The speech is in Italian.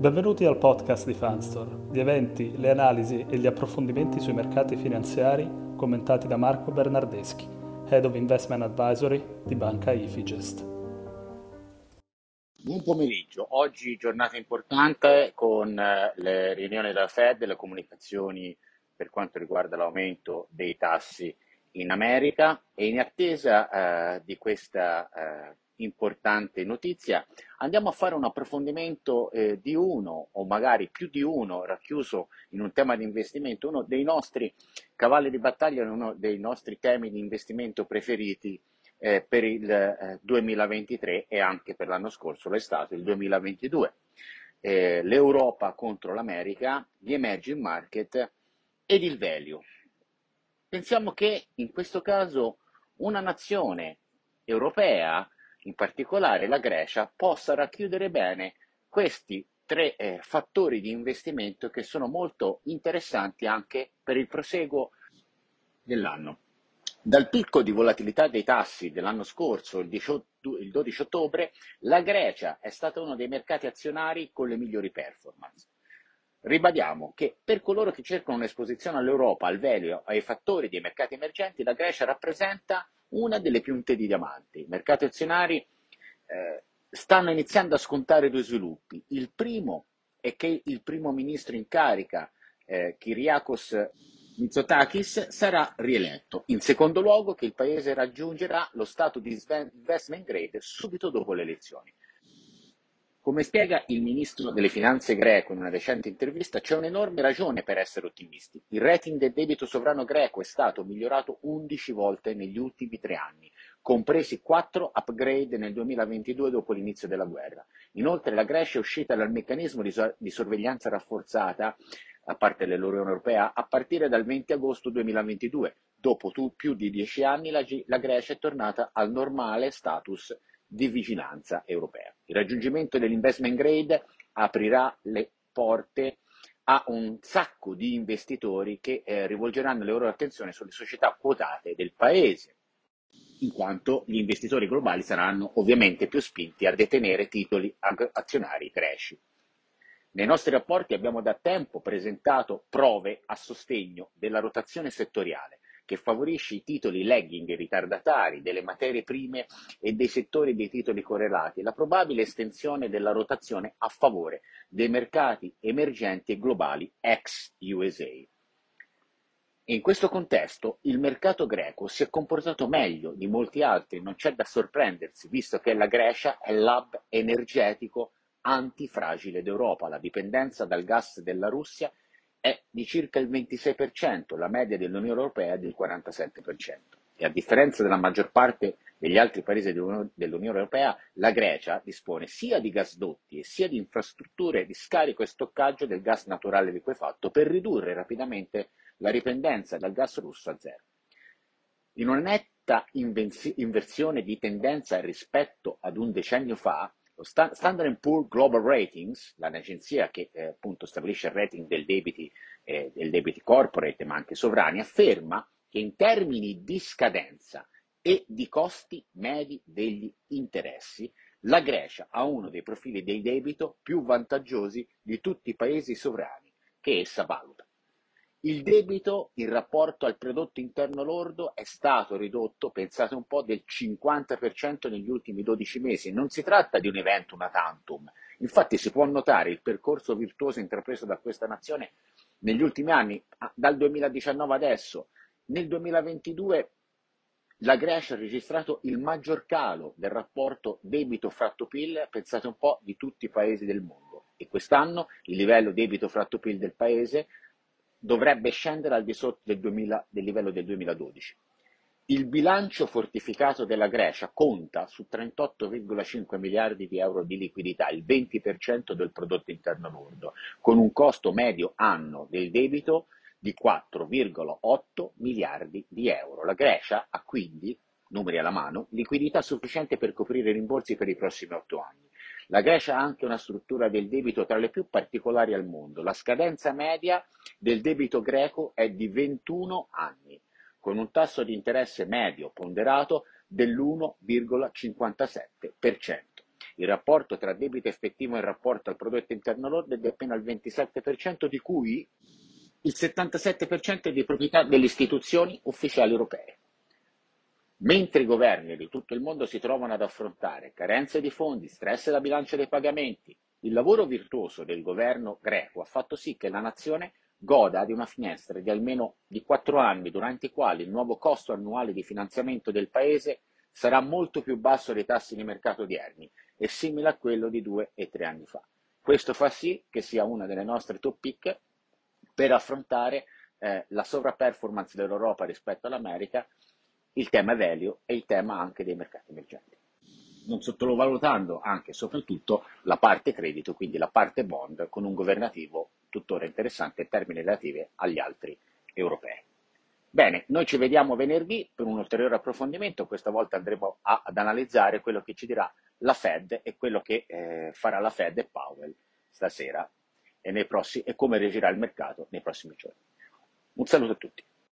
Benvenuti al podcast di Fanstore, gli eventi, le analisi e gli approfondimenti sui mercati finanziari commentati da Marco Bernardeschi, Head of Investment Advisory di Banca Ifigest. Buon pomeriggio, oggi giornata importante con eh, le riunioni della Fed, le comunicazioni per quanto riguarda l'aumento dei tassi in America. E in attesa eh, di questa eh, importante notizia, andiamo a fare un approfondimento eh, di uno o magari più di uno racchiuso in un tema di investimento, uno dei nostri cavalli di battaglia, uno dei nostri temi di investimento preferiti eh, per il eh, 2023 e anche per l'anno scorso, stato il 2022. Eh, L'Europa contro l'America, gli emerging market ed il value. Pensiamo che in questo caso una nazione europea in particolare la Grecia, possa racchiudere bene questi tre eh, fattori di investimento che sono molto interessanti anche per il proseguo dell'anno. Dal picco di volatilità dei tassi dell'anno scorso, il, 18, il 12 ottobre, la Grecia è stata uno dei mercati azionari con le migliori performance. Ribadiamo che per coloro che cercano un'esposizione all'Europa, al velio, ai fattori dei mercati emergenti, la Grecia rappresenta una delle punte di diamante. I mercati azionari eh, stanno iniziando a scontare due sviluppi. Il primo è che il primo ministro in carica, eh, Kyriakos Mitsotakis, sarà rieletto. In secondo luogo, che il paese raggiungerà lo stato di investment grade subito dopo le elezioni. Come spiega il ministro delle finanze greco in una recente intervista, c'è un'enorme ragione per essere ottimisti. Il rating del debito sovrano greco è stato migliorato 11 volte negli ultimi tre anni, compresi 4 upgrade nel 2022 dopo l'inizio della guerra. Inoltre la Grecia è uscita dal meccanismo di, so- di sorveglianza rafforzata a parte l'Unione Europea, a partire dal 20 agosto 2022. Dopo tu, più di dieci anni la, G- la Grecia è tornata al normale status di vigilanza europea. Il raggiungimento dell'investment grade aprirà le porte a un sacco di investitori che eh, rivolgeranno le loro attenzioni sulle società quotate del paese, in quanto gli investitori globali saranno ovviamente più spinti a detenere titoli azionari greci. Nei nostri rapporti abbiamo da tempo presentato prove a sostegno della rotazione settoriale che favorisce i titoli lagging ritardatari delle materie prime e dei settori dei titoli correlati, la probabile estensione della rotazione a favore dei mercati emergenti e globali ex USA. In questo contesto il mercato greco si è comportato meglio di molti altri, non c'è da sorprendersi, visto che la Grecia è l'hub energetico antifragile d'Europa, la dipendenza dal gas della Russia è di circa il 26%, la media dell'Unione Europea è del 47%. E a differenza della maggior parte degli altri paesi dell'Unione Europea, la Grecia dispone sia di gasdotti e sia di infrastrutture di scarico e stoccaggio del gas naturale liquefatto per ridurre rapidamente la dipendenza dal gas russo a zero. In una netta inversione di tendenza rispetto ad un decennio fa, Standard Poor's Global Ratings, l'agenzia che eh, appunto stabilisce il rating del debiti, eh, del debiti corporate ma anche sovrani, afferma che in termini di scadenza e di costi medi degli interessi, la Grecia ha uno dei profili del debito più vantaggiosi di tutti i paesi sovrani che essa valuta. Il debito in rapporto al prodotto interno lordo è stato ridotto, pensate un po', del 50% negli ultimi 12 mesi. Non si tratta di un evento una tantum. Infatti si può notare il percorso virtuoso intrapreso da questa nazione negli ultimi anni, dal 2019 adesso. Nel 2022 la Grecia ha registrato il maggior calo del rapporto debito fratto PIL, pensate un po', di tutti i paesi del mondo. E quest'anno il livello debito fratto PIL del paese dovrebbe scendere al di sotto del, 2000, del livello del 2012. Il bilancio fortificato della Grecia conta su 38,5 miliardi di euro di liquidità, il 20% del prodotto interno lordo, con un costo medio anno del debito di 4,8 miliardi di euro. La Grecia ha quindi, numeri alla mano, liquidità sufficiente per coprire i rimborsi per i prossimi otto anni. La Grecia ha anche una struttura del debito tra le più particolari al mondo. La scadenza media del debito greco è di 21 anni, con un tasso di interesse medio ponderato dell'1,57%. il rapporto tra debito effettivo in rapporto al prodotto interno lordo è di appena il 27%, di cui il 77% è di proprietà delle istituzioni ufficiali europee. Mentre i governi di tutto il mondo si trovano ad affrontare carenze di fondi, stress della bilancia dei pagamenti, il lavoro virtuoso del governo greco ha fatto sì che la nazione goda di una finestra di almeno di quattro anni durante i quali il nuovo costo annuale di finanziamento del paese sarà molto più basso dei tassi di mercato odierni e simile a quello di due e tre anni fa. Questo fa sì che sia una delle nostre top pick per affrontare eh, la sovraperformance dell'Europa rispetto all'America il tema value e il tema anche dei mercati emergenti. Non sottovalutando anche e soprattutto la parte credito, quindi la parte bond, con un governativo tuttora interessante in termini relativi agli altri europei. Bene, noi ci vediamo venerdì per un ulteriore approfondimento, questa volta andremo a, ad analizzare quello che ci dirà la Fed e quello che eh, farà la Fed e Powell stasera e, prossimi, e come reagirà il mercato nei prossimi giorni. Un saluto a tutti.